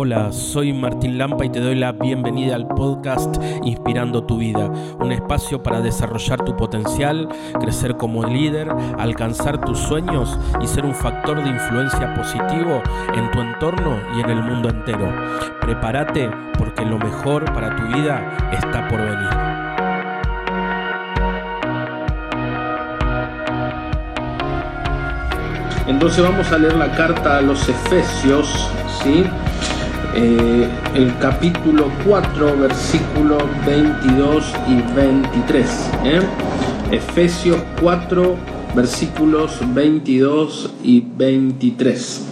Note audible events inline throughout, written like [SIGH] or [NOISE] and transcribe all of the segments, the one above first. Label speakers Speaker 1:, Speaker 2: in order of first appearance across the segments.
Speaker 1: Hola, soy Martín Lampa y te doy la bienvenida al podcast Inspirando tu vida, un espacio para desarrollar tu potencial, crecer como líder, alcanzar tus sueños y ser un factor de influencia positivo en tu entorno y en el mundo entero. Prepárate porque lo mejor para tu vida está por venir.
Speaker 2: Entonces vamos a leer la carta a los Efesios, ¿sí? Eh, el capítulo 4, versículos 22 y 23. ¿eh? Efesios 4, versículos 22 y 23.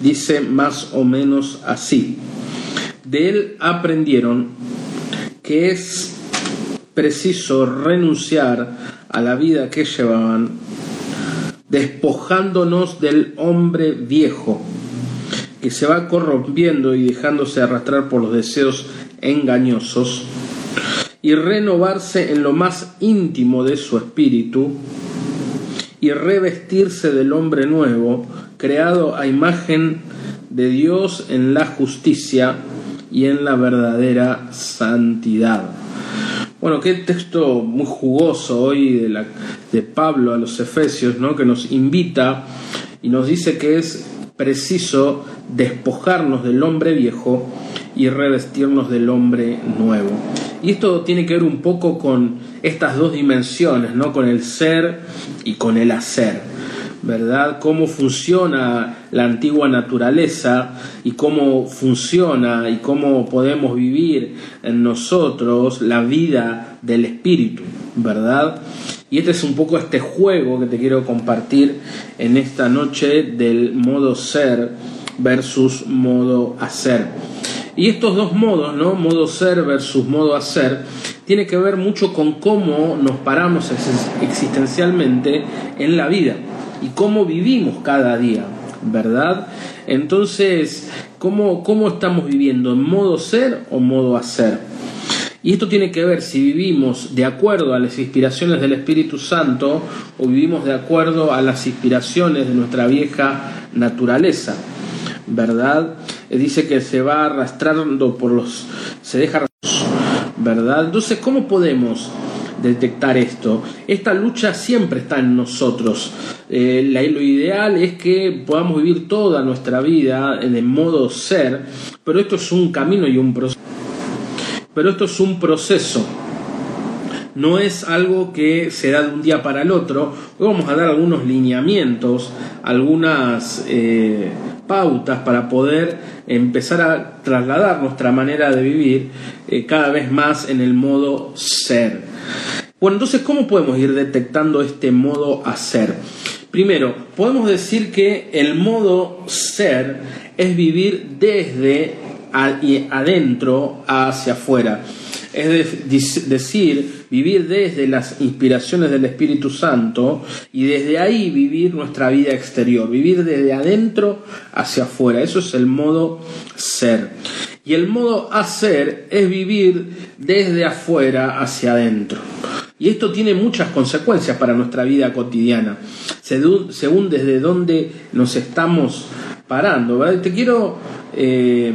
Speaker 2: Dice más o menos así. De él aprendieron que es preciso renunciar a la vida que llevaban, despojándonos del hombre viejo que se va corrompiendo y dejándose arrastrar por los deseos engañosos, y renovarse en lo más íntimo de su espíritu, y revestirse del hombre nuevo, creado a imagen de Dios en la justicia y en la verdadera santidad. Bueno, qué texto muy jugoso hoy de, la, de Pablo a los Efesios, ¿no? que nos invita y nos dice que es preciso despojarnos del hombre viejo y revestirnos del hombre nuevo. Y esto tiene que ver un poco con estas dos dimensiones, ¿no? Con el ser y con el hacer. ¿Verdad? Cómo funciona la antigua naturaleza y cómo funciona y cómo podemos vivir en nosotros la vida del espíritu, ¿verdad? Y este es un poco este juego que te quiero compartir en esta noche del modo ser versus modo hacer. Y estos dos modos, ¿no? Modo ser versus modo hacer, tiene que ver mucho con cómo nos paramos existencialmente en la vida y cómo vivimos cada día, ¿verdad? Entonces, ¿cómo, cómo estamos viviendo? ¿En modo ser o modo hacer? Y esto tiene que ver si vivimos de acuerdo a las inspiraciones del Espíritu Santo o vivimos de acuerdo a las inspiraciones de nuestra vieja naturaleza. ¿Verdad? Eh, dice que se va arrastrando por los... se deja... ¿Verdad? Entonces, ¿cómo podemos detectar esto. Esta lucha siempre está en nosotros. Eh, lo ideal es que podamos vivir toda nuestra vida en el modo ser, pero esto es un camino y un proceso pero esto es un proceso. No es algo que se da de un día para el otro. Hoy vamos a dar algunos lineamientos, algunas eh, pautas para poder empezar a trasladar nuestra manera de vivir eh, cada vez más en el modo ser. Bueno, entonces, ¿cómo podemos ir detectando este modo hacer? Primero, podemos decir que el modo ser es vivir desde adentro hacia afuera. Es decir, vivir desde las inspiraciones del Espíritu Santo y desde ahí vivir nuestra vida exterior, vivir desde adentro hacia afuera. Eso es el modo ser. Y el modo hacer es vivir desde afuera hacia adentro. Y esto tiene muchas consecuencias para nuestra vida cotidiana, según desde dónde nos estamos parando. Te quiero eh,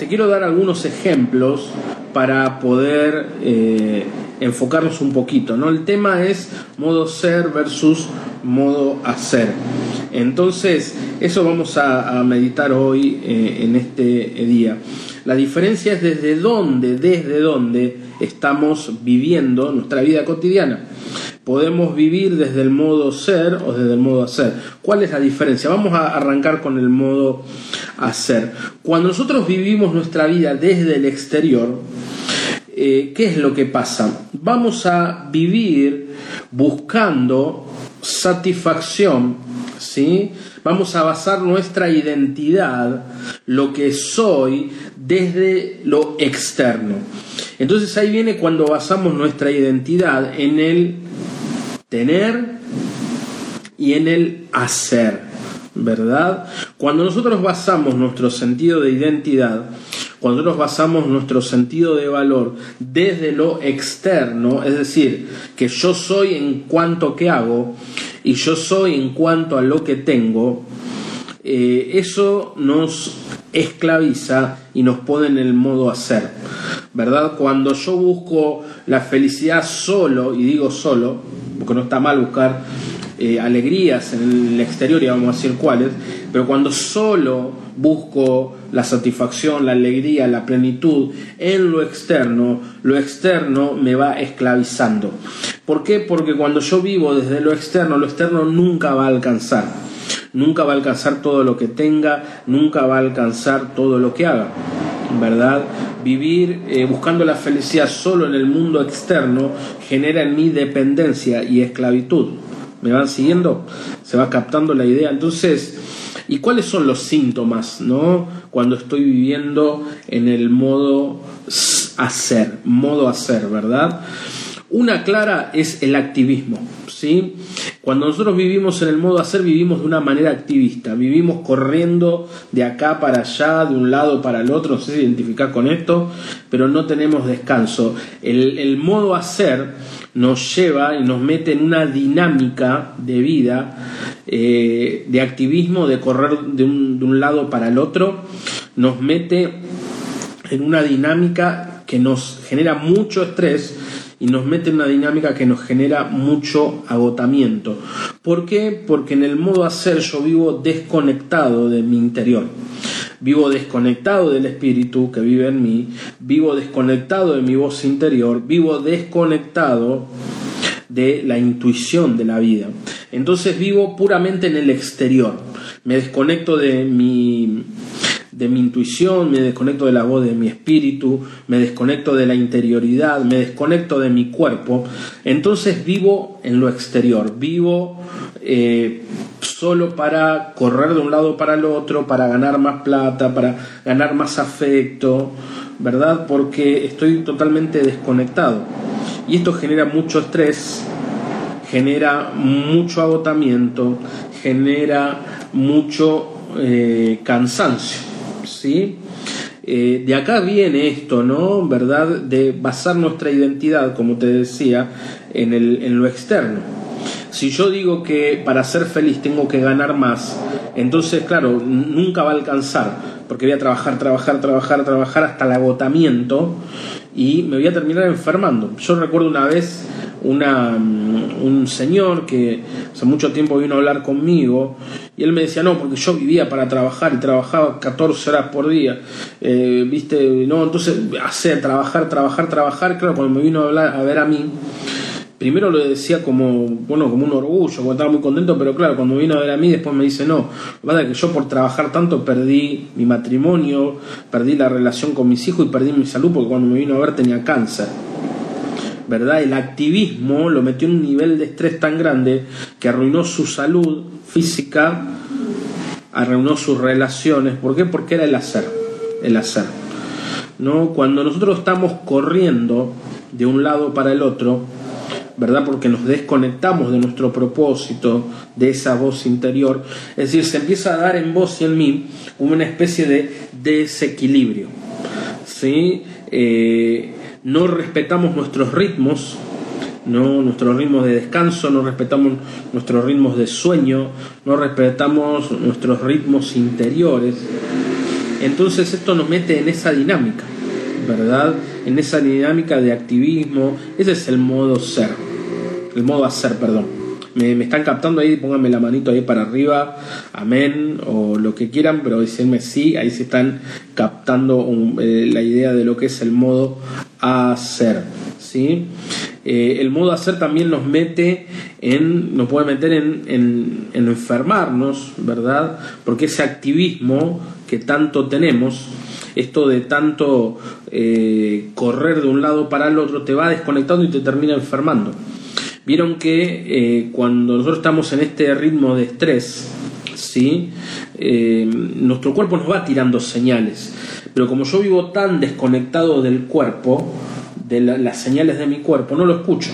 Speaker 2: te quiero dar algunos ejemplos para poder eh, enfocarnos un poquito. ¿no? El tema es modo ser versus modo hacer. Entonces, eso vamos a, meditar hoy eh, en este día. La diferencia es desde dónde, desde dónde estamos viviendo nuestra vida cotidiana. Podemos vivir desde el modo ser o desde el modo hacer. ¿Cuál es la diferencia? Vamos a arrancar con el modo hacer. Cuando nosotros vivimos nuestra vida desde el exterior, eh, ¿qué es lo que pasa? Vamos a vivir buscando satisfacción, ¿sí? Vamos a basar nuestra identidad, lo que soy, desde lo externo. Entonces ahí viene cuando basamos nuestra identidad en el tener y en el hacer, ¿verdad? Cuando nosotros basamos nuestro sentido de identidad, cuando nosotros basamos nuestro sentido de valor desde lo externo, es decir, que yo soy en cuanto que hago y yo soy en cuanto a lo que tengo, eh, eso nos esclaviza y nos pone en el modo hacer, ¿verdad? Cuando yo busco la felicidad solo, y digo solo, porque no está mal buscar eh, alegrías en el exterior y vamos a decir cuáles, pero cuando solo busco la satisfacción, la alegría, la plenitud en lo externo, lo externo me va esclavizando. ¿Por qué? Porque cuando yo vivo desde lo externo, lo externo nunca va a alcanzar. Nunca va a alcanzar todo lo que tenga, nunca va a alcanzar todo lo que haga. ¿Verdad? Vivir eh, buscando la felicidad solo en el mundo externo genera en mí dependencia y esclavitud. ¿Me van siguiendo? Se va captando la idea. Entonces, ¿Y cuáles son los síntomas, no? Cuando estoy viviendo en el modo hacer, modo hacer, ¿verdad? Una clara es el activismo, ¿sí? Cuando nosotros vivimos en el modo hacer, vivimos de una manera activista, vivimos corriendo de acá para allá, de un lado para el otro, no sé si identificar con esto, pero no tenemos descanso. El, el modo hacer nos lleva y nos mete en una dinámica de vida, eh, de activismo, de correr de un, de un lado para el otro, nos mete en una dinámica que nos genera mucho estrés y nos mete en una dinámica que nos genera mucho agotamiento. ¿Por qué? Porque en el modo hacer yo vivo desconectado de mi interior. Vivo desconectado del espíritu que vive en mí, vivo desconectado de mi voz interior, vivo desconectado de la intuición de la vida. Entonces vivo puramente en el exterior. Me desconecto de mi de mi intuición, me desconecto de la voz de mi espíritu, me desconecto de la interioridad, me desconecto de mi cuerpo. Entonces vivo en lo exterior, vivo eh, solo para correr de un lado para el otro, para ganar más plata, para ganar más afecto, ¿verdad? Porque estoy totalmente desconectado. Y esto genera mucho estrés, genera mucho agotamiento, genera mucho eh, cansancio, ¿sí? Eh, de acá viene esto, ¿no? ¿Verdad? De basar nuestra identidad, como te decía, en, el, en lo externo. Si yo digo que para ser feliz tengo que ganar más, entonces, claro, nunca va a alcanzar, porque voy a trabajar, trabajar, trabajar, trabajar hasta el agotamiento y me voy a terminar enfermando. Yo recuerdo una vez una, mm, un señor que hace mucho tiempo vino a hablar conmigo y él me decía, no, porque yo vivía para trabajar y trabajaba 14 horas por día, eh, viste, no, entonces hacer, trabajar, trabajar, trabajar, claro, cuando me vino a, hablar, a ver a mí, primero lo decía como, bueno, como un orgullo, como estaba muy contento, pero claro, cuando vino a ver a mí, después me dice, no, lo que que yo por trabajar tanto perdí mi matrimonio, perdí la relación con mis hijos y perdí mi salud porque cuando me vino a ver tenía cáncer. ¿Verdad? El activismo lo metió en un nivel de estrés tan grande que arruinó su salud física, arruinó sus relaciones. ¿Por qué? Porque era el hacer, el hacer. ¿No? Cuando nosotros estamos corriendo de un lado para el otro, ¿verdad? Porque nos desconectamos de nuestro propósito, de esa voz interior. Es decir, se empieza a dar en vos y en mí una especie de desequilibrio. ¿sí? Eh, no respetamos nuestros ritmos, no nuestros ritmos de descanso, no respetamos nuestros ritmos de sueño, no respetamos nuestros ritmos interiores. Entonces esto nos mete en esa dinámica, ¿verdad? En esa dinámica de activismo, ese es el modo ser el modo hacer, perdón. Me, están captando ahí, pónganme la manito ahí para arriba, amén, o lo que quieran, pero decirme sí, ahí se están captando eh, la idea de lo que es el modo hacer, ¿sí? Eh, el modo hacer también nos mete en, nos puede meter en, en, enfermarnos, ¿verdad? Porque ese activismo que tanto tenemos, esto de tanto eh, correr de un lado para el otro, te va desconectando y te termina enfermando. Vieron que eh, cuando nosotros estamos en este ritmo de estrés, ¿sí? Eh, nuestro cuerpo nos va tirando señales. Pero como yo vivo tan desconectado del cuerpo, de las señales de mi cuerpo, no lo escucho.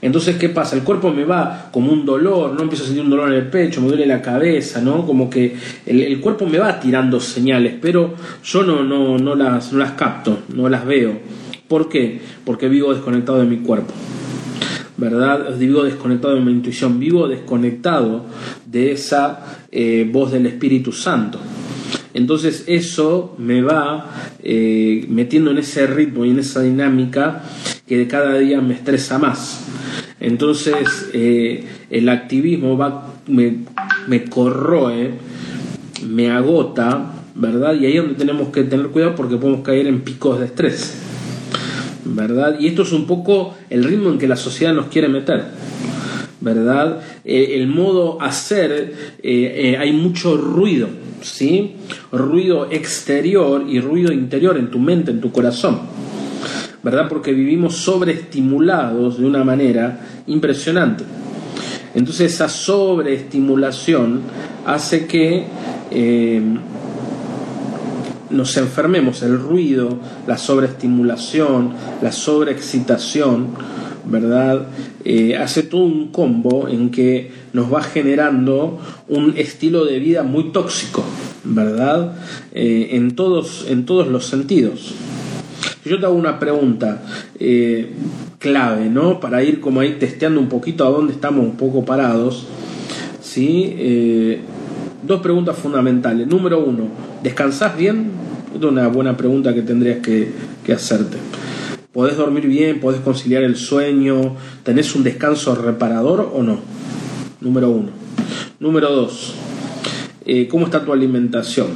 Speaker 2: Entonces, ¿qué pasa? El cuerpo me va como un dolor, no empiezo a sentir un dolor en el pecho, me duele la cabeza, ¿no? Como que el, cuerpo me va tirando señales, pero yo no, no, no, las, no las capto, no las veo. ¿Por qué? Porque vivo desconectado de mi cuerpo. ¿Verdad? Vivo desconectado de mi intuición, vivo desconectado de esa eh, voz del Espíritu Santo. Entonces eso me va eh, metiendo en ese ritmo y en esa dinámica que de cada día me estresa más. Entonces eh, el activismo va, me, me corroe, me agota, ¿verdad? Y ahí es donde tenemos que tener cuidado porque podemos caer en picos de estrés. ¿Verdad? Y esto es un poco el ritmo en que la sociedad nos quiere meter. ¿verdad? Eh, el modo hacer, eh, eh, hay mucho ruido, ¿sí? Ruido exterior y ruido interior en tu mente, en tu corazón, ¿verdad? Porque vivimos sobreestimulados de una manera impresionante. Entonces esa sobreestimulación hace que nos enfermemos, el ruido, la sobreestimulación, la sobreexcitación, ¿verdad? Eh, hace todo un combo en que nos va generando un estilo de vida muy tóxico, ¿verdad? Eh, en, todos, en todos los sentidos. Yo te hago una pregunta eh, clave, ¿no? Para ir como ahí testeando un poquito a dónde estamos un poco parados, ¿sí? dos preguntas fundamentales. Número uno, ¿descansás bien? Es una buena pregunta que tendrías que, hacerte. ¿Podés dormir bien? ¿Podés conciliar el sueño? ¿Tenés un descanso reparador o no? Número uno. Número dos, eh, ¿cómo está tu alimentación?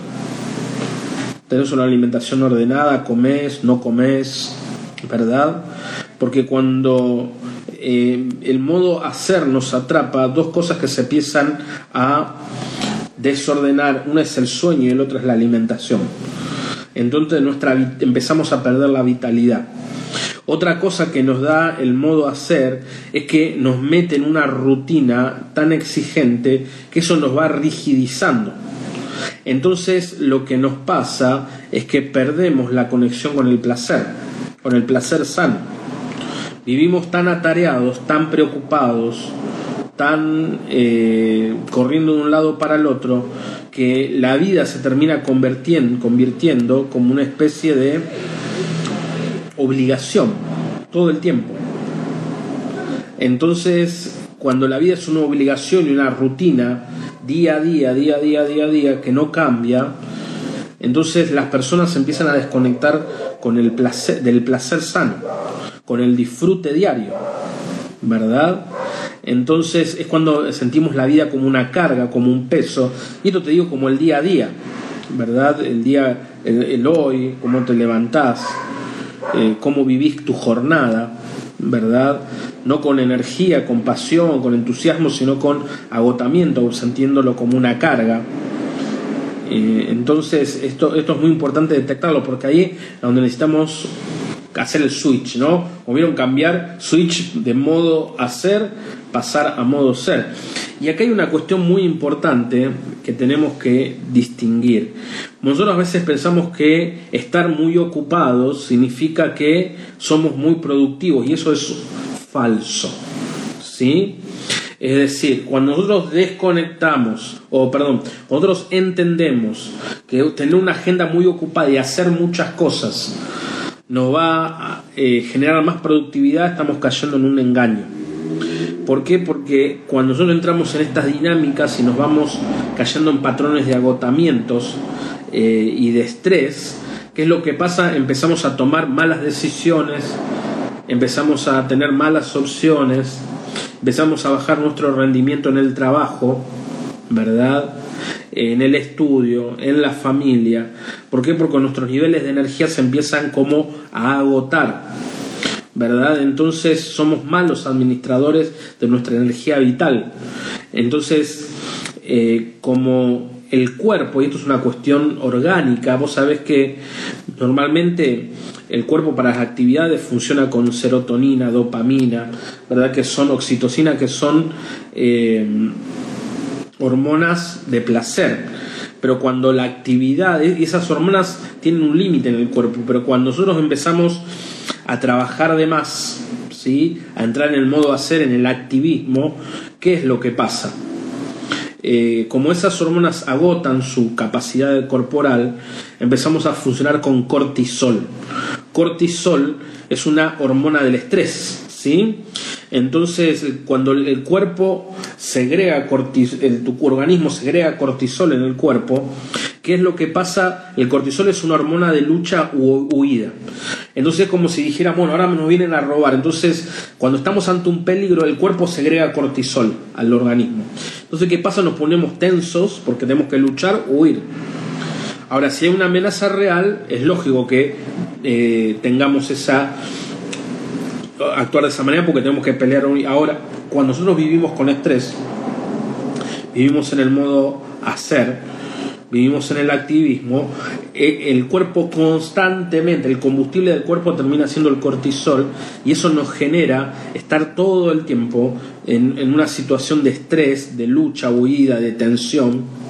Speaker 2: ¿Tenés una alimentación ordenada? ¿Comés? ¿No comés? ¿Verdad? Porque cuando eh, el modo hacer nos atrapa, dos cosas que se empiezan a desordenar, una es el sueño y el otro es la alimentación. Entonces nuestra, empezamos a perder la vitalidad. Otra cosa que nos da el modo hacer es que nos mete en una rutina tan exigente que eso nos va rigidizando. Entonces lo que nos pasa es que perdemos la conexión con el placer, con el placer sano. Vivimos tan atareados, tan preocupados, tan eh, corriendo de un lado para el otro, que la vida se termina convirtiendo, convirtiendo como una especie de obligación todo el tiempo. Entonces, cuando la vida es una obligación y una rutina, día a día, día a día, día a día, que no cambia, entonces las personas empiezan a desconectar con el placer, del placer sano, con el disfrute diario, ¿verdad? Entonces es cuando sentimos la vida como una carga, como un peso. Y esto te digo como el día a día, ¿verdad? El día, el, hoy, cómo te levantás, eh, cómo vivís tu jornada, ¿verdad? No con energía, con pasión, con entusiasmo, sino con agotamiento, sintiéndolo como una carga. Eh, entonces, esto, esto es muy importante detectarlo porque ahí es donde necesitamos hacer el switch, ¿no? O vieron cambiar switch de modo hacer, pasar a modo ser. Y acá hay una cuestión muy importante que tenemos que distinguir. Nosotros a veces pensamos que estar muy ocupados significa que somos muy productivos y eso es falso. ¿Sí? Es decir, cuando nosotros desconectamos, o perdón, nosotros entendemos que tener una agenda muy ocupada y hacer muchas cosas nos va a eh, generar más productividad, estamos cayendo en un engaño. ¿Por qué? Porque cuando nosotros entramos en estas dinámicas y nos vamos cayendo en patrones de agotamientos eh, y de estrés, ¿qué es lo que pasa? Empezamos a tomar malas decisiones, empezamos a tener malas opciones, empezamos a bajar nuestro rendimiento en el trabajo, ¿verdad? en el estudio, en la familia. ¿Por qué? Porque nuestros niveles de energía se empiezan como a agotar. ¿Verdad? Entonces somos malos administradores de nuestra energía vital. Entonces, eh, como el cuerpo, y esto es una cuestión orgánica, vos sabés que normalmente el cuerpo para las actividades funciona con serotonina, dopamina, ¿verdad? Que son oxitocina, que son eh, hormonas de placer. Pero cuando la actividad, y esas hormonas tienen un límite en el cuerpo, pero cuando nosotros empezamos a trabajar de más, ¿sí? a entrar en el modo hacer, en el activismo, ¿qué es lo que pasa? Eh, como esas hormonas agotan su capacidad corporal, empezamos a funcionar con cortisol. Cortisol es una hormona del estrés, ¿sí? Entonces, cuando el cuerpo segrega cortisol, tu organismo segrega cortisol en el cuerpo, ¿qué es lo que pasa? El cortisol es una hormona de lucha u huida. Entonces es como si dijera, bueno, ahora nos vienen a robar. Entonces, cuando estamos ante un peligro, el cuerpo segrega cortisol al organismo. Entonces, ¿qué pasa? Nos ponemos tensos porque tenemos que luchar o huir. Ahora, si hay una amenaza real, es lógico que eh, tengamos esa actuar de esa manera porque tenemos que pelear ahora. Cuando nosotros vivimos con estrés, vivimos en el modo hacer, vivimos en el activismo, e, el cuerpo constantemente, el combustible del cuerpo termina siendo el cortisol y eso nos genera estar todo el tiempo en, en una situación de estrés, de lucha, huida, de tensión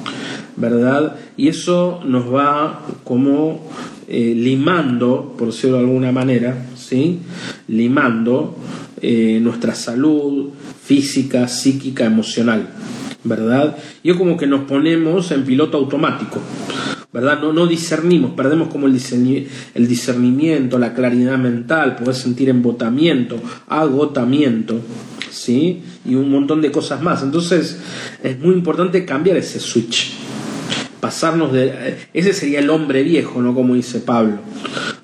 Speaker 2: ¿verdad? Y eso nos va como eh, limando, por decirlo de alguna manera, ¿sí? Limando eh, nuestra salud física, psíquica, emocional, ¿verdad? Y es como que nos ponemos en piloto automático. ¿verdad? No, no discernimos, perdemos como el, el discernimiento, la claridad mental, poder sentir embotamiento, agotamiento, ¿sí? Y un montón de cosas más. Entonces es muy importante cambiar ese switch pasarnos de... Ese sería el hombre viejo, ¿no? Como dice Pablo.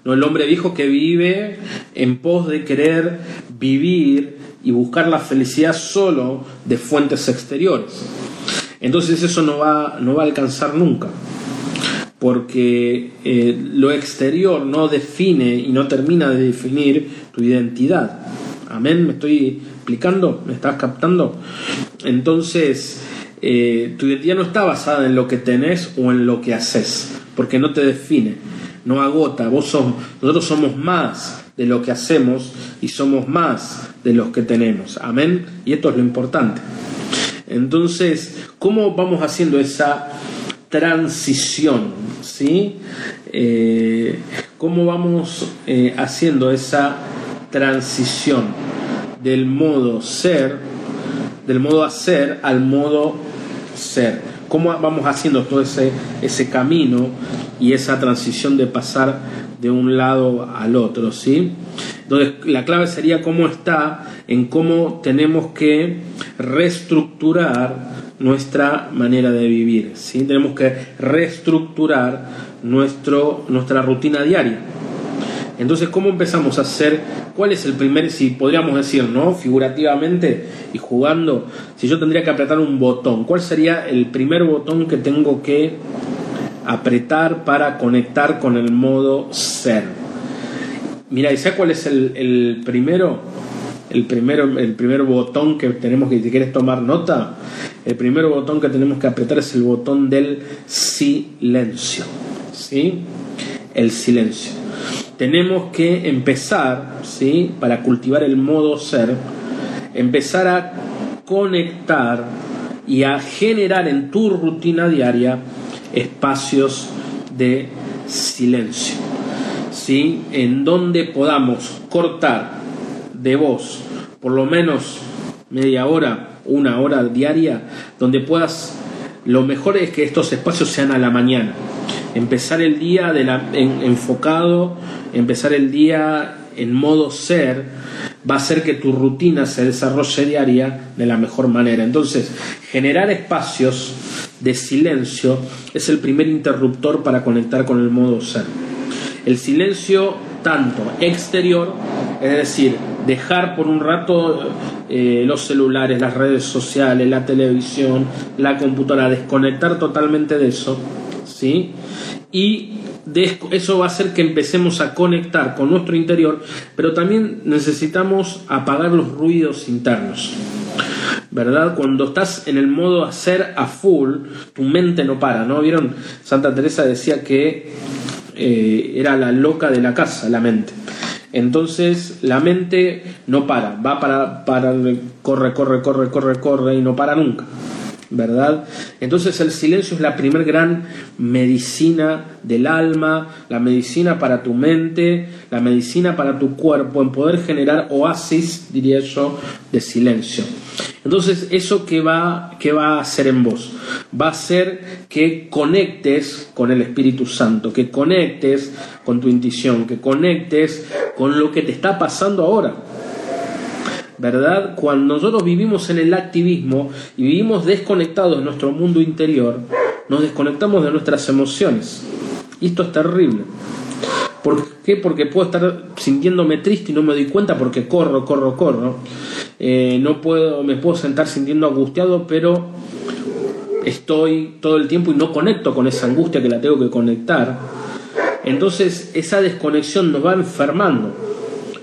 Speaker 2: ¿no? El hombre viejo que vive en pos de querer vivir y buscar la felicidad solo de fuentes exteriores. Entonces eso no va, no va a alcanzar nunca. Porque eh, lo exterior no define y no termina de definir tu identidad. Amén, me estoy explicando, me estás captando. Entonces, eh, tu identidad no está basada en lo que tenés o en lo que haces, porque no te define, no agota. Vos nosotros somos más de lo que hacemos y somos más de los que tenemos. Amén. Y esto es lo importante. Entonces, ¿cómo vamos haciendo esa transición? ¿Sí? Eh, ¿Cómo vamos eh, haciendo esa transición del modo ser, del modo hacer al modo ser. ¿Cómo vamos haciendo todo ese, ese camino y esa transición de pasar de un lado al otro? ¿sí? Entonces, la clave sería cómo está en cómo tenemos que reestructurar nuestra manera de vivir. ¿sí? Tenemos que reestructurar nuestro, nuestra rutina diaria. Entonces, ¿cómo empezamos a hacer? ¿Cuál es el primer, si podríamos decir, ¿no? Figurativamente y jugando, si yo tendría que apretar un botón, ¿cuál sería el primer botón que tengo que apretar para conectar con el modo ser? Mira, ¿y sabes cuál es el, primero? El primero, el primer botón que tenemos que, si quieres tomar nota, el primer botón que tenemos que apretar es el botón del silencio. ¿Sí? El silencio tenemos que empezar, ¿sí? para cultivar el modo ser, empezar a conectar y a generar en tu rutina diaria espacios de silencio, ¿sí? en donde podamos cortar de voz por lo menos media hora, una hora diaria, donde puedas, lo mejor es que estos espacios sean a la mañana, empezar el día de la, enfocado empezar el día en modo ser va a hacer que tu rutina se desarrolle diaria de la mejor manera. Entonces, generar espacios de silencio es el primer interruptor para conectar con el modo ser. El silencio tanto exterior, es decir, dejar por un rato eh, los celulares, las redes sociales, la televisión, la computadora, desconectar totalmente de eso, ¿sí? Y eso va a hacer que empecemos a conectar con nuestro interior, pero también necesitamos apagar los ruidos internos. ¿Verdad? Cuando estás en el modo hacer a full, tu mente no para, ¿no? ¿Vieron? Santa Teresa decía que eh, era la loca de la casa, la mente. Entonces la mente no para, va para, para, corre, corre, corre, corre, corre y no para nunca. ¿verdad? Entonces el silencio es la primer gran medicina del alma, la medicina para tu mente, la medicina para tu cuerpo, en poder generar oasis, diría yo, de silencio. Entonces, ¿eso qué va, va a hacer en vos? Va a hacer que conectes con el Espíritu Santo, que conectes con tu intuición, que conectes con lo que te está pasando ahora ¿verdad? Cuando nosotros vivimos en el activismo y vivimos desconectados de nuestro mundo interior, nos desconectamos de nuestras emociones. Y esto es terrible. ¿Por qué? Porque puedo estar sintiéndome triste y no me doy cuenta porque corro, corro, corro. Eh, no puedo, me puedo sentar sintiendo angustiado, pero estoy todo el tiempo y no conecto con esa angustia que la tengo que conectar. Entonces esa desconexión nos va enfermando,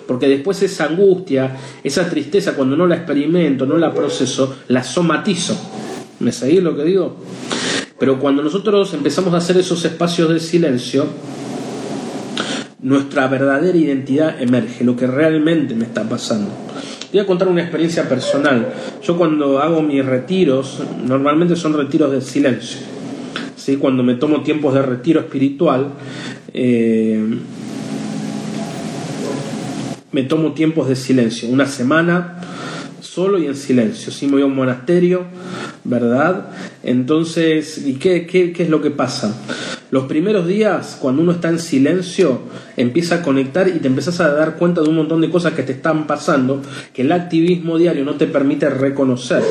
Speaker 2: porque después esa angustia, esa tristeza, cuando no la experimento, no la proceso, la somatizo. ¿Me seguís lo que digo? Pero cuando nosotros empezamos a hacer esos espacios de silencio, nuestra verdadera identidad emerge, lo que realmente me está pasando. Voy a contar una experiencia personal. Yo cuando hago mis retiros, normalmente son retiros de silencio. ¿sí? Cuando me tomo tiempos de retiro espiritual, eh, me tomo tiempos de silencio. Una semana solo y en silencio. Si me voy a un monasterio, ¿verdad? Entonces, ¿y qué, qué, es lo que pasa? Los primeros días, cuando uno está en silencio, empieza a conectar y te empezás a dar cuenta de un montón de cosas que te están pasando que el activismo diario no te permite reconocer.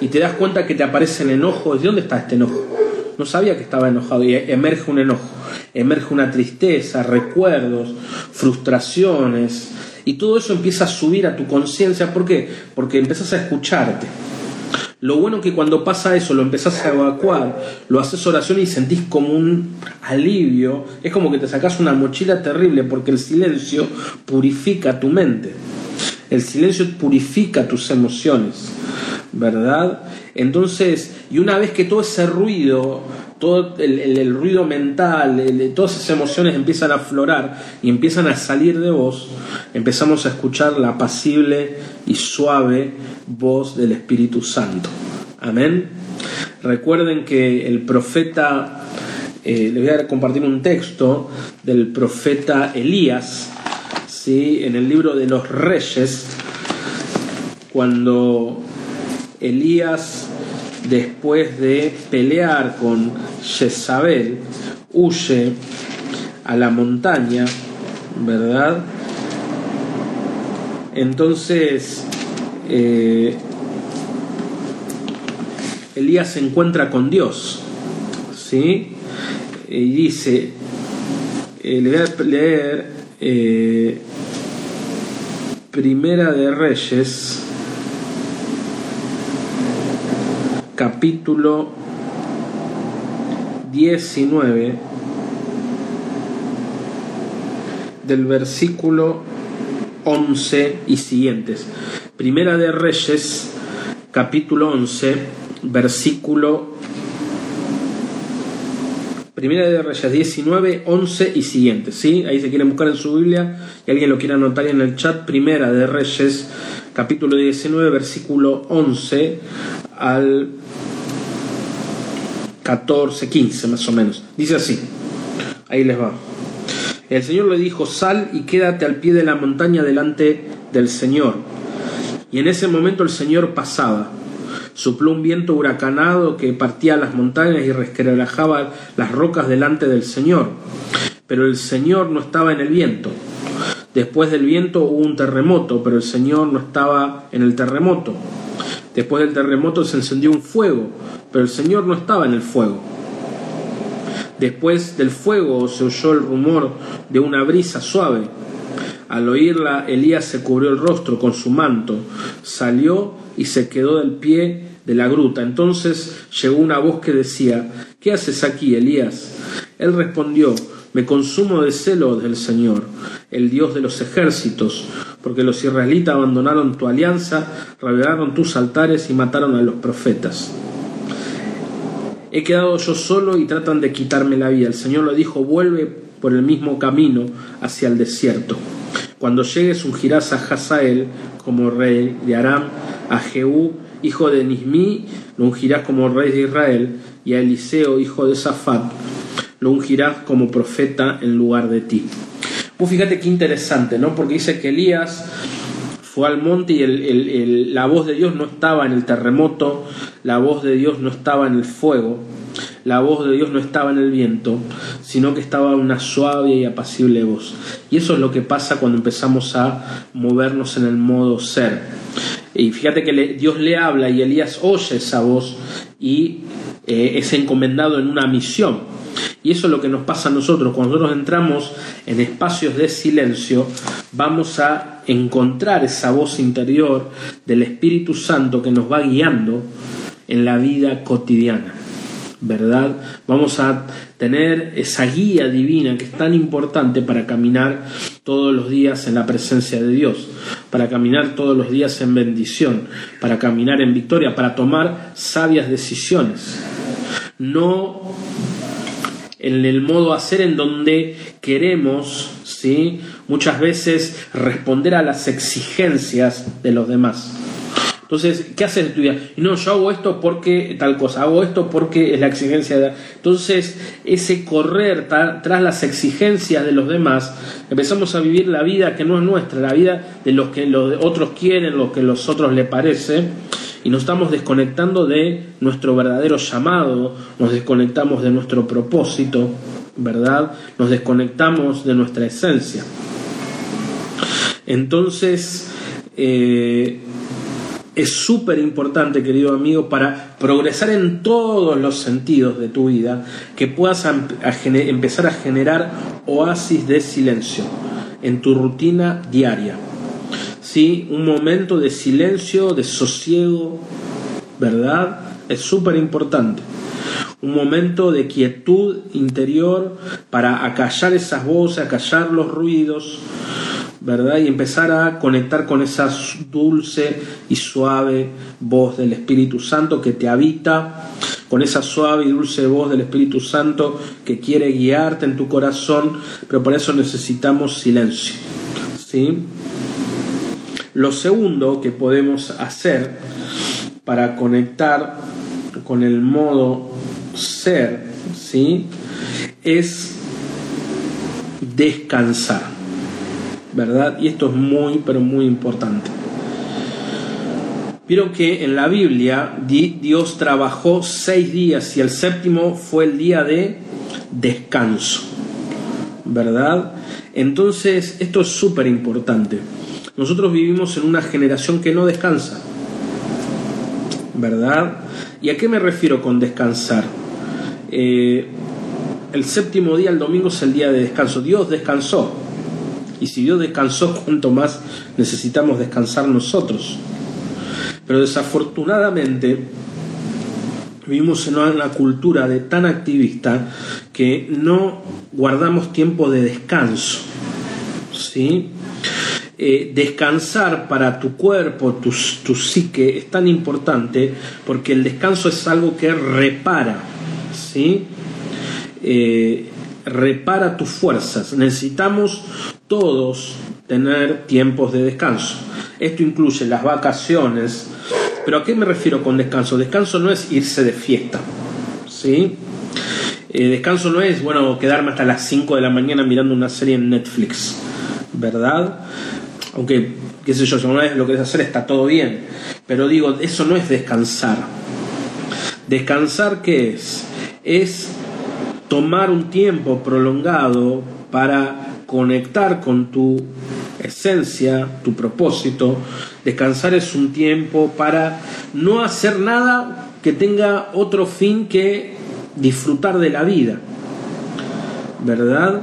Speaker 2: Y te das cuenta que te aparecen enojos. ¿De dónde está este enojo? No sabía que estaba enojado y emerge un enojo, emerge una tristeza, recuerdos, frustraciones. Y todo eso empieza a subir a tu conciencia. ¿Por qué? Porque empiezas a escucharte. Lo bueno que cuando pasa eso lo empezás a evacuar, lo haces oración y sentís como un alivio, es como que te sacas una mochila terrible porque el silencio purifica tu mente. El silencio purifica tus emociones, ¿verdad? Entonces, y una vez que todo ese ruido, todo el, ruido mental, todas esas emociones empiezan a aflorar y empiezan a salir de vos, empezamos a escuchar la apacible y suave voz del Espíritu Santo. Amén. Recuerden que el profeta, eh, les voy a compartir un texto del profeta Elías, ¿sí? en el libro de los reyes, cuando Elías, después de pelear con Jezabel, huye a la montaña, ¿verdad? Entonces, eh, Elías se encuentra con Dios, ¿sí? Y dice, eh, le voy a leer eh, Primera de Reyes, capítulo 19, del versículo 11 y siguientes. Primera de Reyes, capítulo 11, versículo Primera de Reyes 19, 11 y siguientes. ¿sí? Ahí se quieren buscar en su Biblia y alguien lo quiera anotar en el chat. Primera de Reyes, capítulo 19, versículo 11 al 14, 15 más o menos. Dice así. Ahí les va. El Señor le dijo, sal y quédate al pie de la montaña delante del Señor. Y en ese momento el Señor pasaba. Sopló un viento huracanado que partía las montañas y resquebrajaba las rocas delante del Señor. Pero el Señor no estaba en el viento. Después del viento hubo un terremoto, pero el Señor no estaba en el terremoto. Después del terremoto se encendió un fuego, pero el Señor no estaba en el fuego. Después del fuego se oyó el rumor de una brisa suave. Al oírla, Elías se cubrió el rostro con su manto, salió y se quedó del pie de la gruta. Entonces llegó una voz que decía, ¿qué haces aquí, Elías? Él respondió, me consumo de celo del Señor, el Dios de los ejércitos, porque los israelitas abandonaron tu alianza, revelaron tus altares y mataron a los profetas. He quedado yo solo y tratan de quitarme la vida. El Señor lo dijo, vuelve por el mismo camino hacia el desierto. Cuando llegues ungirás a Hazael como rey de Aram, a Jehú, hijo de Nismi, lo ungirás como rey de Israel, y a Eliseo, hijo de Safat, lo ungirás como profeta en lugar de ti. Pues fíjate qué interesante, ¿no? Porque dice que Elías fue al monte y la voz de Dios no estaba en el terremoto, la voz de Dios no estaba en el fuego, la voz de Dios no estaba en el viento, sino que estaba una suave y apacible voz. Y eso es lo que pasa cuando empezamos a movernos en el modo ser. Y fíjate que Dios le habla y Elías oye esa voz y eh, es encomendado en una misión. Y eso es lo que nos pasa a nosotros. Cuando nosotros entramos en espacios de silencio, vamos a encontrar esa voz interior del Espíritu Santo que nos va guiando en la vida cotidiana. ¿Verdad? Vamos a tener esa guía divina que es tan importante para caminar todos los días en la presencia de Dios, para caminar todos los días en bendición, para caminar en victoria, para tomar sabias decisiones. No en el modo hacer en donde queremos, ¿sí? muchas veces responder a las exigencias de los demás. Entonces, ¿qué haces en tu vida? No, yo hago esto porque tal cosa, hago esto porque es la exigencia de... Entonces, ese correr tras las exigencias de los demás, empezamos a vivir la vida que no es nuestra, la vida de los que los otros quieren, lo que los otros les parece, y nos estamos desconectando de nuestro verdadero llamado, nos desconectamos de nuestro propósito, ¿verdad? Nos desconectamos de nuestra esencia. Entonces, eh, es súper importante, querido amigo, para progresar en todos los sentidos de tu vida, que puedas empezar a generar oasis de silencio en tu rutina diaria. ¿Sí? Un momento de silencio, de sosiego, ¿verdad? Es súper importante. Un momento de quietud interior para acallar esas voces, acallar los ruidos, ¿verdad? Y empezar a conectar con esa dulce y suave voz del Espíritu Santo que te habita, con esa suave y dulce voz del Espíritu Santo que quiere guiarte en tu corazón, pero por eso necesitamos silencio. ¿sí? Lo segundo que podemos hacer para conectar con el modo ser, ¿sí? es descansar. ¿verdad? Y esto es muy, pero muy importante. Vieron que en la Biblia Dios trabajó seis días y el séptimo fue el día de descanso, ¿verdad? Entonces, esto es súper importante. Nosotros vivimos en una generación que no descansa, ¿verdad? ¿Y a qué me refiero con descansar? Eh, el séptimo día, el domingo, es el día de descanso. Dios descansó, y si Dios descansó, cuánto más necesitamos descansar nosotros. Pero desafortunadamente vivimos en una cultura de tan activista que no guardamos tiempo de descanso. ¿sí? Eh, descansar para tu cuerpo, tu, tu psique, es tan importante porque el descanso es algo que repara. ¿sí? Eh, repara tus fuerzas. Necesitamos todos tener tiempos de descanso. Esto incluye las vacaciones. Pero ¿a qué me refiero con descanso? Descanso no es irse de fiesta. ¿Sí? Eh, descanso no es, bueno, quedarme hasta las 5 de la mañana mirando una serie en Netflix. ¿Verdad? Aunque, qué sé yo, si una vez lo querés hacer está todo bien. Pero digo, eso no es descansar. ¿Descansar qué es? Es tomar un tiempo prolongado para conectar con tu esencia, tu propósito. Descansar es un tiempo para no hacer nada que tenga otro fin que disfrutar de la vida. ¿Verdad?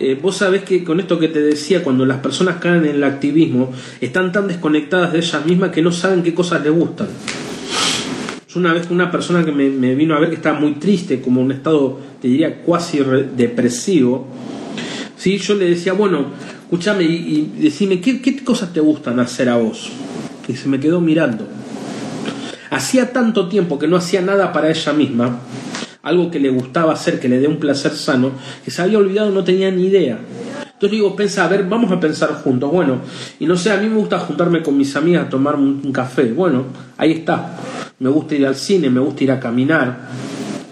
Speaker 2: Eh, vos sabés que con esto que te decía, cuando las personas caen en el activismo, están tan desconectadas de ellas mismas que no saben qué cosas les gustan. Una vez una persona que me, me vino a ver que estaba muy triste, como un estado, te diría, cuasi depresivo, ¿sí? yo le decía, bueno, escúchame y, decime, ¿qué, ¿qué cosas te gustan hacer a vos? Y se me quedó mirando. Hacía tanto tiempo que no hacía nada para ella misma, algo que le gustaba hacer, que le dé un placer sano, que se había olvidado, no tenía ni idea. Entonces digo, pensa, a ver, vamos a pensar juntos. Bueno, y no sé, a mí me gusta juntarme con mis amigas a tomar un café. Bueno, ahí está. Me gusta ir al cine, me gusta ir a caminar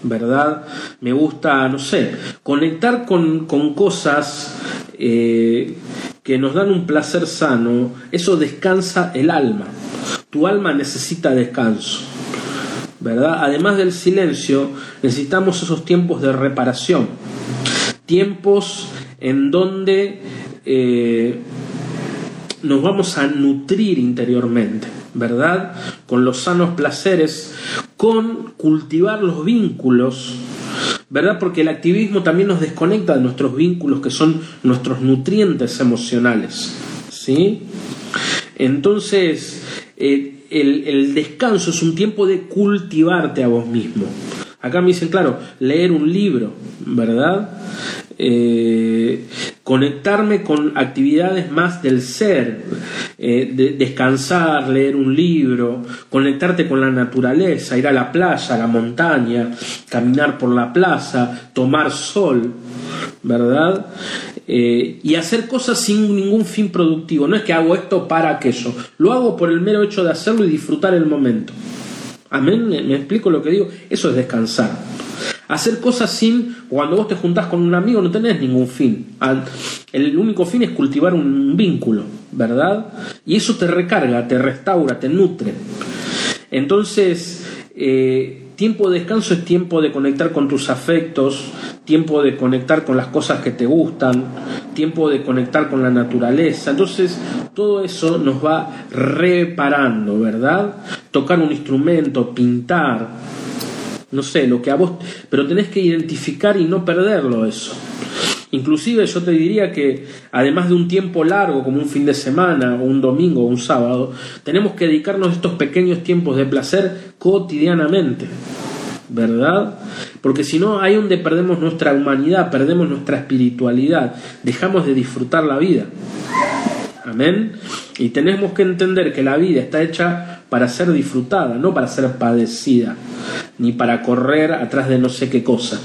Speaker 2: ¿verdad? Me gusta, no sé, conectar con, cosas eh, que nos dan un placer sano, eso descansa el alma. Tu alma necesita descanso, Además del silencio, necesitamos esos tiempos de reparación, tiempos en donde eh, nos vamos a nutrir interiormente, ¿verdad? Con los sanos placeres, con cultivar los vínculos, ¿verdad? Porque el activismo también nos desconecta de nuestros vínculos que son nuestros nutrientes emocionales, ¿sí? Entonces, eh, el, descanso es un tiempo de cultivarte a vos mismo. Acá me dicen, claro, leer un libro, ¿verdad? Eh, conectarme con actividades más del ser, eh, descansar, leer un libro, conectarte con la naturaleza, ir a la playa, a la montaña, caminar por la plaza, tomar sol, ¿verdad? Eh, y hacer cosas sin ningún fin productivo. No es que hago esto para aquello, lo hago por el mero hecho de hacerlo y disfrutar el momento. Amén, me explico lo que digo, eso es descansar. Hacer cosas sin, cuando vos te juntás con un amigo no tenés ningún fin. El único fin es cultivar un vínculo, ¿verdad? Y eso te recarga, te restaura, te nutre. Entonces, eh, tiempo de descanso es tiempo de conectar con tus afectos, tiempo de conectar con las cosas que te gustan, tiempo de conectar con la naturaleza. Entonces, todo eso nos va reparando, ¿verdad? Tocar un instrumento, pintar, no sé, lo que a vos, pero tenés que identificar y no perderlo eso. Inclusive yo te diría que además de un tiempo largo como un fin de semana o un domingo o un sábado, tenemos que dedicarnos estos pequeños tiempos de placer cotidianamente. ¿Verdad? Porque si no, hay donde perdemos nuestra humanidad, perdemos nuestra espiritualidad, dejamos de disfrutar la vida. Amén. Y tenemos que entender que la vida está hecha para ser disfrutada, no para ser padecida, ni para correr atrás de no sé qué cosa.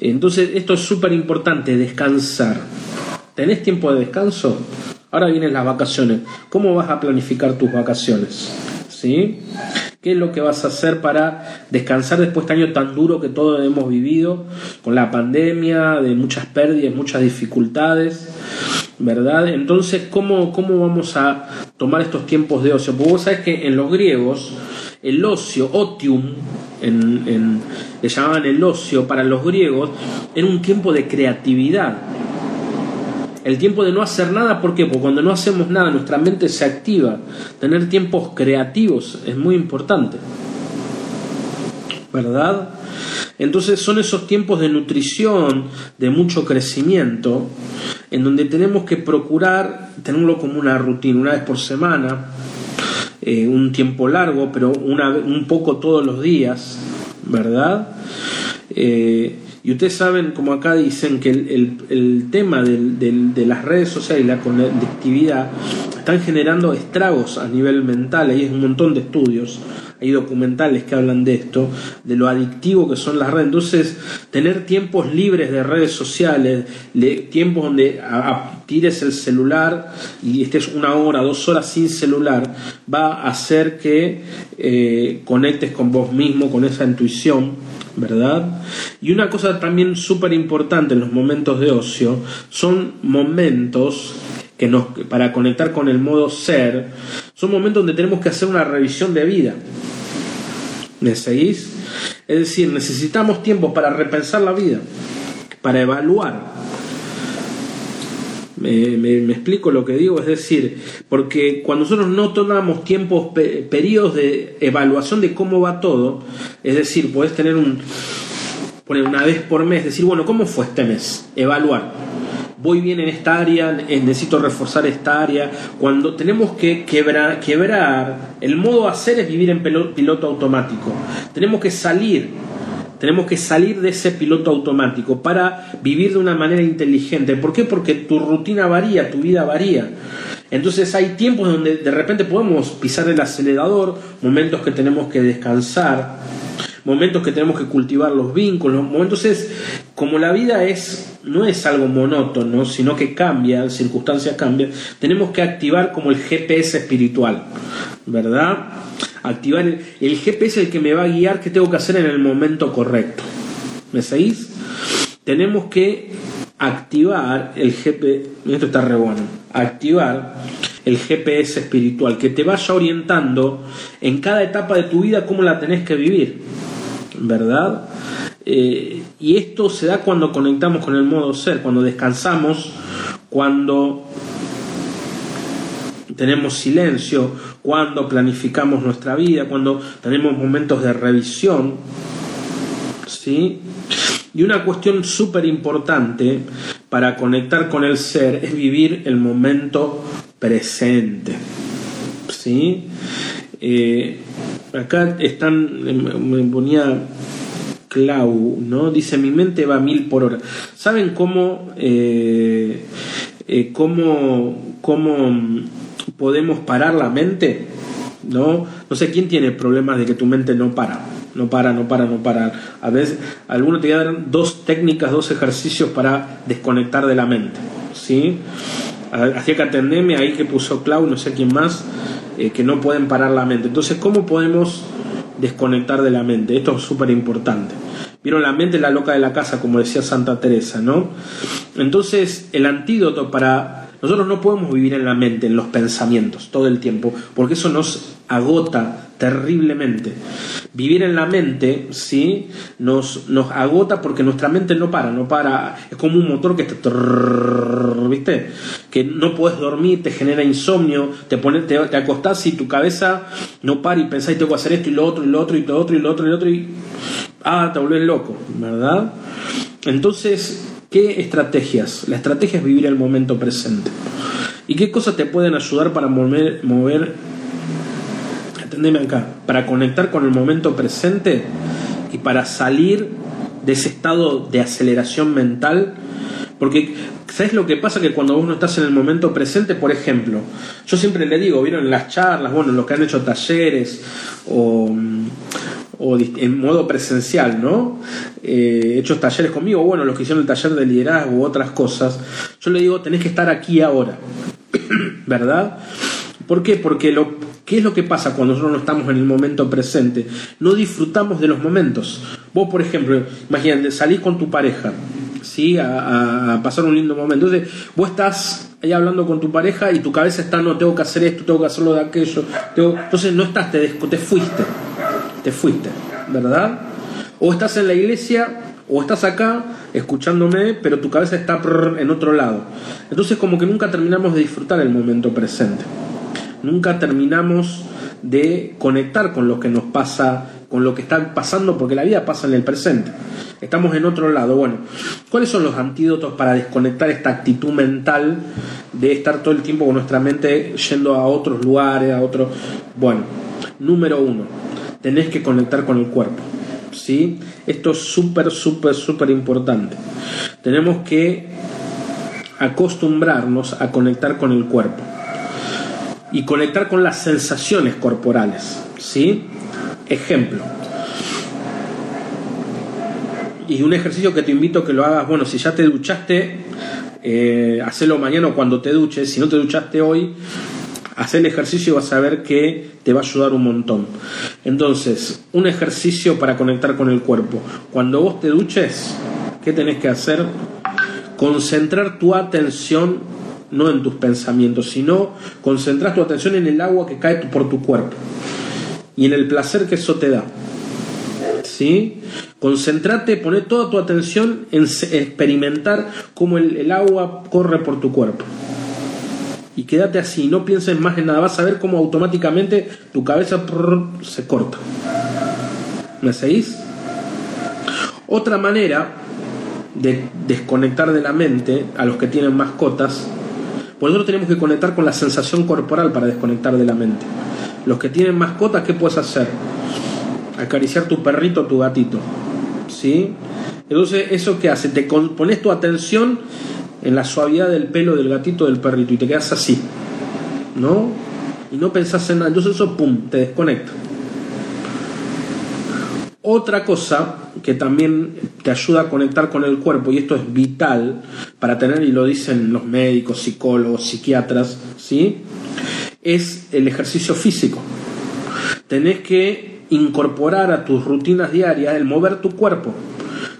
Speaker 2: Entonces, esto es súper importante, descansar. ¿Tenés tiempo de descanso? Ahora vienen las vacaciones. ¿Cómo vas a planificar tus vacaciones? ¿Sí? ¿Qué es lo que vas a hacer para descansar después de este año tan duro que todos hemos vivido, con la pandemia, de muchas pérdidas, muchas dificultades? ¿verdad? Entonces, ¿cómo, ¿cómo vamos a tomar estos tiempos de ocio? Porque vos sabés que en los griegos, el ocio, otium, en, le llamaban el ocio para los griegos, era un tiempo de creatividad. El tiempo de no hacer nada, ¿por qué? Porque cuando no hacemos nada nuestra mente se activa. Tener tiempos creativos es muy importante. ¿Verdad? Entonces son esos tiempos de nutrición, de mucho crecimiento, en donde tenemos que procurar tenerlo como una rutina, una vez por semana, eh, un tiempo largo, pero una, un poco todos los días, ¿verdad? Eh, y ustedes saben, como acá dicen, que el, tema de las redes sociales y la conectividad están generando estragos a nivel mental, hay un montón de estudios hay documentales que hablan de esto, de lo adictivo que son las redes. Entonces, tener tiempos libres de redes sociales, tiempos donde tires el celular y estés una hora, dos horas sin celular, va a hacer que eh, conectes con vos mismo, con esa intuición. ¿verdad? Y una cosa también súper importante en los momentos de ocio son momentos que nos, para conectar con el modo ser, son momentos donde tenemos que hacer una revisión de vida. ¿Me seguís? Es decir, necesitamos tiempo para repensar la vida, para evaluar. Me, explico lo que digo, es decir, porque cuando nosotros no tomamos tiempos, periodos de evaluación de cómo va todo, es decir, puedes tener un, poner una vez por mes, decir, bueno, ¿cómo fue este mes? Evaluar voy bien en esta área, necesito reforzar esta área. Cuando tenemos que quebrar, el modo hacer es vivir en piloto automático. Tenemos que salir, tenemos que salir de ese piloto automático para vivir de una manera inteligente. ¿Por qué? Porque tu rutina varía, tu vida varía. Entonces hay tiempos donde de repente podemos pisar el acelerador, momentos que tenemos que descansar, momentos que tenemos que cultivar los vínculos, momentos es como la vida es no es algo monótono, sino que cambia, circunstancias cambian, tenemos que activar como el GPS espiritual, ¿verdad? Activar el, el GPS el que me va a guiar qué tengo que hacer en el momento correcto. ¿Me seguís? Tenemos que activar el GPS, esto está re bueno, activar el GPS espiritual, que te vaya orientando en cada etapa de tu vida cómo la tenés que vivir, ¿verdad? Eh, y esto se da cuando conectamos con el modo ser, cuando descansamos, cuando tenemos silencio, cuando planificamos nuestra vida, cuando tenemos momentos de revisión. ¿sí? Y una cuestión súper importante para conectar con el ser es vivir el momento presente. ¿sí? Eh, acá están, me ponía Clau, ¿no? Dice, mi mente va a mil por hora. ¿Saben cómo, eh, eh, cómo, cómo podemos parar la mente? ¿No? No sé quién tiene problemas de que tu mente no para. No para, no para, no para. A veces, algunos te dan dos técnicas, dos ejercicios para desconectar de la mente. ¿Sí? Hacía que atendeme ahí que puso Clau, no sé quién más, eh, que no pueden parar la mente. Entonces, ¿cómo podemos desconectar de la mente? Esto es súper importante. Vieron la mente la loca de la casa, como decía Santa Teresa, ¿no? Entonces, el antídoto para nosotros no podemos vivir en la mente, en los pensamientos, todo el tiempo, porque eso nos agota terriblemente. Vivir en la mente, ¿sí? Nos, nos agota porque nuestra mente no para, no para. Es como un motor que está. ¿Viste? Que no puedes dormir, te genera insomnio, te, pones, te, te acostás y tu cabeza no para y pensás, tengo que hacer esto y lo otro y lo otro y lo otro y lo otro y lo otro y. Ah, te volvés loco, ¿verdad? Entonces, ¿Qué estrategias? La estrategia es vivir el momento presente. ¿Y qué cosas te pueden ayudar para mover, mover atendeme acá, para conectar con el momento presente y para salir de ese estado de aceleración mental? Porque, ¿sabes lo que pasa? Que cuando vos no estás en el momento presente, por ejemplo, yo siempre le digo, vieron en las charlas, bueno, los que han hecho talleres o o en modo presencial, ¿no? Eh, hechos talleres conmigo, bueno, los que hicieron el taller de liderazgo u otras cosas, yo le digo, tenés que estar aquí ahora, [CLEARS THROAT] ¿verdad? ¿Por qué? Porque lo, ¿qué es lo que pasa cuando nosotros no estamos en el momento presente? No disfrutamos de los momentos. Vos, por ejemplo, imagínate, salís con tu pareja, ¿sí? A, pasar un lindo momento. Entonces, vos estás ahí hablando con tu pareja y tu cabeza está, no, tengo que hacer esto, tengo que hacerlo de aquello. Entonces, no estás, te, te fuiste te fuiste, ¿verdad? O estás en la iglesia o estás acá escuchándome, pero tu cabeza está en otro lado. Entonces como que nunca terminamos de disfrutar el momento presente. Nunca terminamos de conectar con lo que nos pasa, con lo que está pasando, porque la vida pasa en el presente. Estamos en otro lado. Bueno, ¿cuáles son los antídotos para desconectar esta actitud mental de estar todo el tiempo con nuestra mente yendo a otros lugares, a otros... Bueno, número uno, tenés que conectar con el cuerpo. ¿sí? Esto es súper, súper, súper importante. Tenemos que acostumbrarnos a conectar con el cuerpo y conectar con las sensaciones corporales. ¿sí? Ejemplo. Y un ejercicio que te invito a que lo hagas, bueno, si ya te duchaste, eh, hacelo mañana o cuando te duches. Si no te duchaste hoy, hacer el ejercicio y vas a ver que te va a ayudar un montón. Entonces, un ejercicio para conectar con el cuerpo. Cuando vos te duches, ¿qué tenés que hacer? Concentrar tu atención no en tus pensamientos, sino concentrar tu atención en el agua que cae por tu cuerpo y en el placer que eso te da. ¿Sí? Concentrate, poné toda tu atención en experimentar cómo el agua corre por tu cuerpo y quédate así, no pienses más en nada, vas a ver cómo automáticamente tu cabeza se corta. ¿Me seguís? Otra manera de desconectar de la mente a los que tienen mascotas, pues nosotros tenemos que conectar con la sensación corporal para desconectar de la mente. Los que tienen mascotas, ¿qué puedes hacer? Acariciar tu perrito o tu gatito. ¿Sí? Entonces, ¿eso qué hace? Te pones tu atención en la suavidad del pelo del gatito del perrito y te quedas así, ¿no? Y no pensás en nada, entonces eso, ¡pum!, te desconecta. Otra cosa que también te ayuda a conectar con el cuerpo, y esto es vital para tener, y lo dicen los médicos, psicólogos, psiquiatras, ¿sí? Es el ejercicio físico. Tenés que incorporar a tus rutinas diarias el mover tu cuerpo.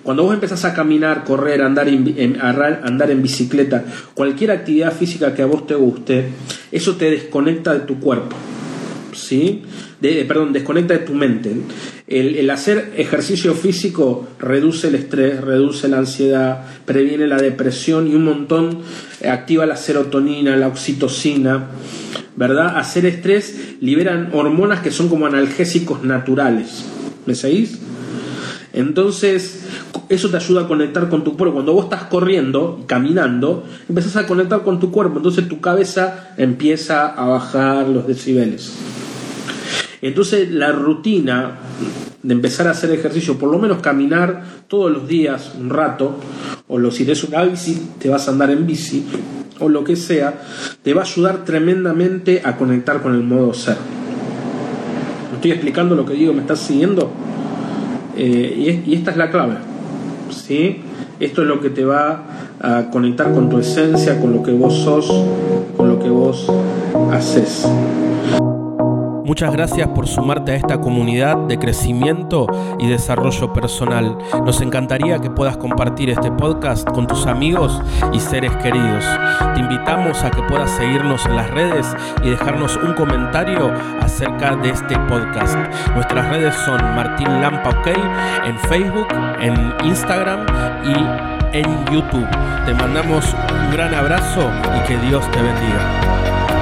Speaker 2: Cuando vos empezás a caminar, correr, andar en, andar en bicicleta, cualquier actividad física que a vos te guste, eso te desconecta de tu cuerpo. ¿Sí? De, perdón, desconecta de tu mente. El, hacer ejercicio físico reduce el estrés, reduce la ansiedad, previene la depresión y un montón, eh, activa la serotonina, la oxitocina, ¿verdad? Hacer estrés liberan hormonas que son como analgésicos naturales. ¿Me seguís? Entonces, eso te ayuda a conectar con tu cuerpo. Cuando vos estás corriendo, caminando, empezás a conectar con tu cuerpo. Entonces tu cabeza empieza a bajar los decibeles. Entonces la rutina de empezar a hacer ejercicio, por lo menos caminar todos los días un rato, o lo, si eres una bici, te vas a andar en bici, o lo que sea, te va a ayudar tremendamente a conectar con el modo ser. ¿Me estoy explicando lo que digo? ¿Me estás siguiendo? Eh, y, esta es la clave. ¿sí? Esto es lo que te va a conectar con tu esencia, con lo que vos sos, con lo que vos haces.
Speaker 1: Muchas gracias por sumarte a esta comunidad de crecimiento y desarrollo personal. Nos encantaría que puedas compartir este podcast con tus amigos y seres queridos. Te invitamos a que puedas seguirnos en las redes y dejarnos un comentario acerca de este podcast. Nuestras redes son Martín Lampa OK en Facebook, en Instagram y en YouTube. Te mandamos un gran abrazo y que Dios te bendiga.